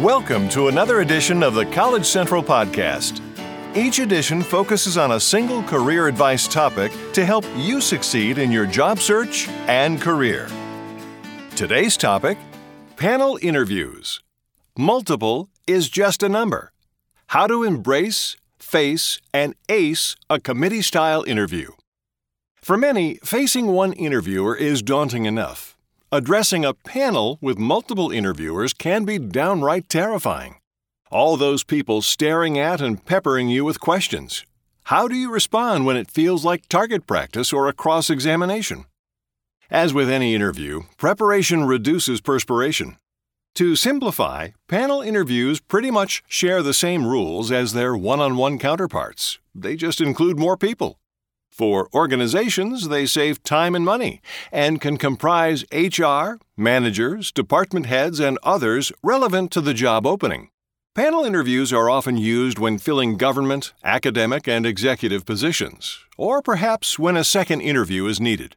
Welcome to another edition of the College Central Podcast. Each edition focuses on a single career advice topic to help you succeed in your job search and career. Today's topic Panel Interviews. Multiple is just a number. How to embrace, face, and ace a committee style interview. For many, facing one interviewer is daunting enough. Addressing a panel with multiple interviewers can be downright terrifying. All those people staring at and peppering you with questions. How do you respond when it feels like target practice or a cross examination? As with any interview, preparation reduces perspiration. To simplify, panel interviews pretty much share the same rules as their one on one counterparts. They just include more people. For organizations, they save time and money and can comprise HR, managers, department heads, and others relevant to the job opening. Panel interviews are often used when filling government, academic, and executive positions, or perhaps when a second interview is needed.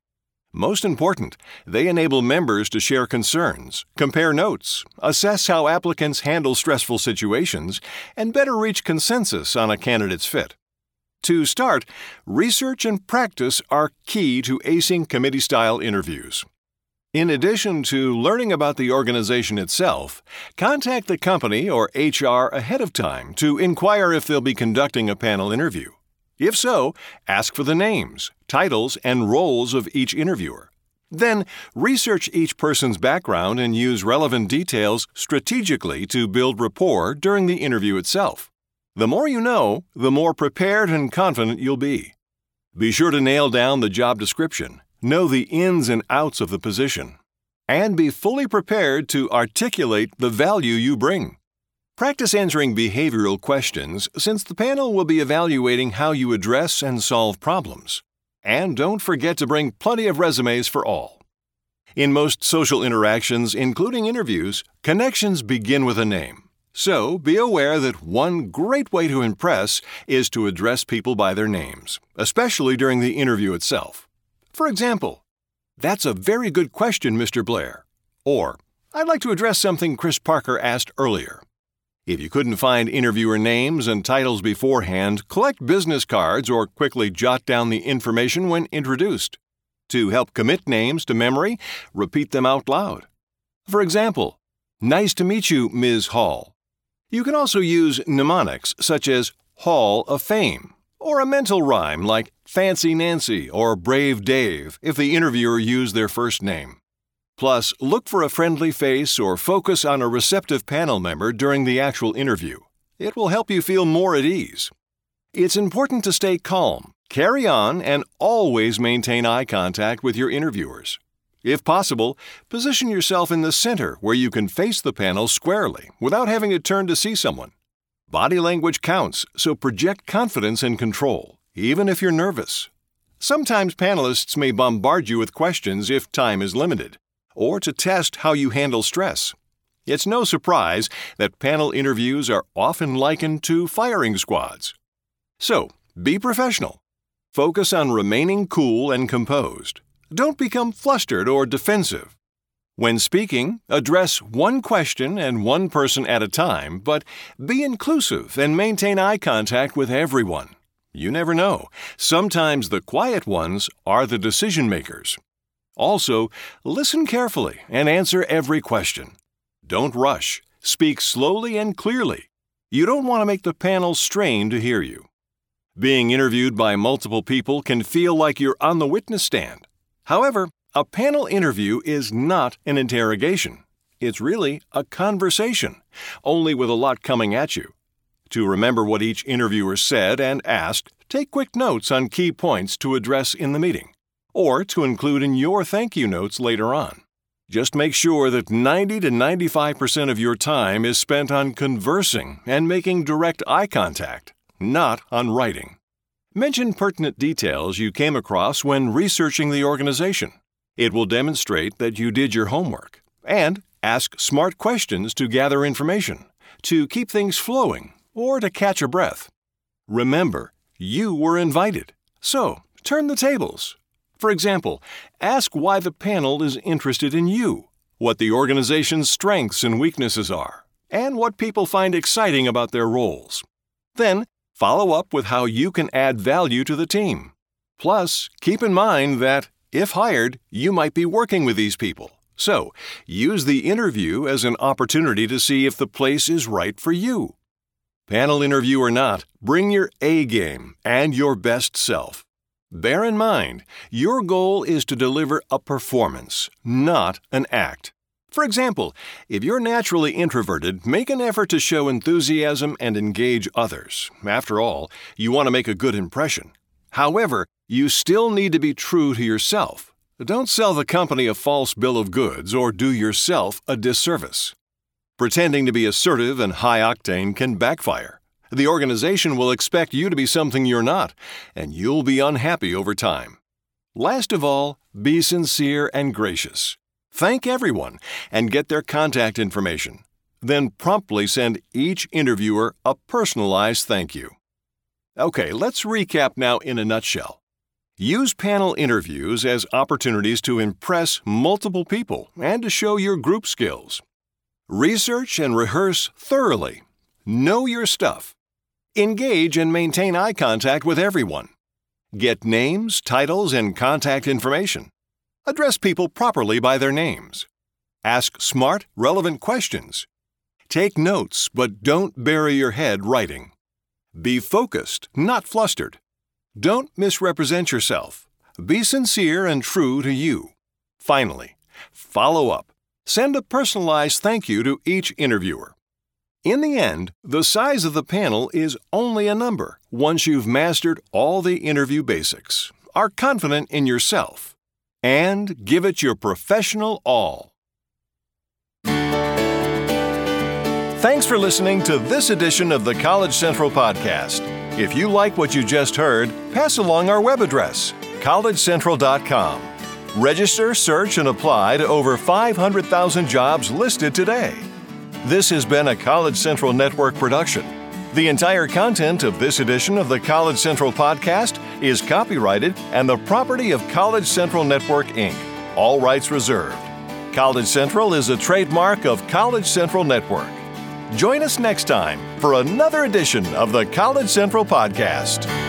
Most important, they enable members to share concerns, compare notes, assess how applicants handle stressful situations, and better reach consensus on a candidate's fit. To start, research and practice are key to acing committee style interviews. In addition to learning about the organization itself, contact the company or HR ahead of time to inquire if they'll be conducting a panel interview. If so, ask for the names, titles, and roles of each interviewer. Then, research each person's background and use relevant details strategically to build rapport during the interview itself. The more you know, the more prepared and confident you'll be. Be sure to nail down the job description, know the ins and outs of the position, and be fully prepared to articulate the value you bring. Practice answering behavioral questions since the panel will be evaluating how you address and solve problems. And don't forget to bring plenty of resumes for all. In most social interactions, including interviews, connections begin with a name. So be aware that one great way to impress is to address people by their names, especially during the interview itself. For example, That's a very good question, Mr. Blair. Or, I'd like to address something Chris Parker asked earlier. If you couldn't find interviewer names and titles beforehand, collect business cards or quickly jot down the information when introduced. To help commit names to memory, repeat them out loud. For example, Nice to meet you, Ms. Hall. You can also use mnemonics such as Hall of Fame, or a mental rhyme like Fancy Nancy or Brave Dave if the interviewer used their first name. Plus, look for a friendly face or focus on a receptive panel member during the actual interview. It will help you feel more at ease. It's important to stay calm, carry on, and always maintain eye contact with your interviewers. If possible, position yourself in the center where you can face the panel squarely without having to turn to see someone. Body language counts, so project confidence and control, even if you're nervous. Sometimes panelists may bombard you with questions if time is limited, or to test how you handle stress. It's no surprise that panel interviews are often likened to firing squads. So, be professional. Focus on remaining cool and composed. Don't become flustered or defensive. When speaking, address one question and one person at a time, but be inclusive and maintain eye contact with everyone. You never know. Sometimes the quiet ones are the decision makers. Also, listen carefully and answer every question. Don't rush. Speak slowly and clearly. You don't want to make the panel strain to hear you. Being interviewed by multiple people can feel like you're on the witness stand. However, a panel interview is not an interrogation. It's really a conversation, only with a lot coming at you. To remember what each interviewer said and asked, take quick notes on key points to address in the meeting, or to include in your thank you notes later on. Just make sure that 90 to 95% of your time is spent on conversing and making direct eye contact, not on writing. Mention pertinent details you came across when researching the organization. It will demonstrate that you did your homework. And ask smart questions to gather information, to keep things flowing, or to catch a breath. Remember, you were invited. So, turn the tables. For example, ask why the panel is interested in you, what the organization's strengths and weaknesses are, and what people find exciting about their roles. Then, follow up with how you can add value to the team. Plus, keep in mind that, if hired, you might be working with these people. So, use the interview as an opportunity to see if the place is right for you. Panel interview or not, bring your A game and your best self. Bear in mind, your goal is to deliver a performance, not an act. For example, if you're naturally introverted, make an effort to show enthusiasm and engage others. After all, you want to make a good impression. However, you still need to be true to yourself. Don't sell the company a false bill of goods or do yourself a disservice. Pretending to be assertive and high octane can backfire. The organization will expect you to be something you're not, and you'll be unhappy over time. Last of all, be sincere and gracious. Thank everyone and get their contact information. Then promptly send each interviewer a personalized thank you. Okay, let's recap now in a nutshell. Use panel interviews as opportunities to impress multiple people and to show your group skills. Research and rehearse thoroughly. Know your stuff. Engage and maintain eye contact with everyone. Get names, titles, and contact information. Address people properly by their names. Ask smart, relevant questions. Take notes, but don't bury your head writing. Be focused, not flustered. Don't misrepresent yourself. Be sincere and true to you. Finally, follow up. Send a personalized thank you to each interviewer. In the end, the size of the panel is only a number once you've mastered all the interview basics, are confident in yourself, and give it your professional all. Thanks for listening to this edition of the College Central Podcast. If you like what you just heard, pass along our web address, collegecentral.com. Register, search, and apply to over 500,000 jobs listed today. This has been a College Central Network production. The entire content of this edition of the College Central podcast is copyrighted and the property of College Central Network, Inc., all rights reserved. College Central is a trademark of College Central Network. Join us next time for another edition of the College Central podcast.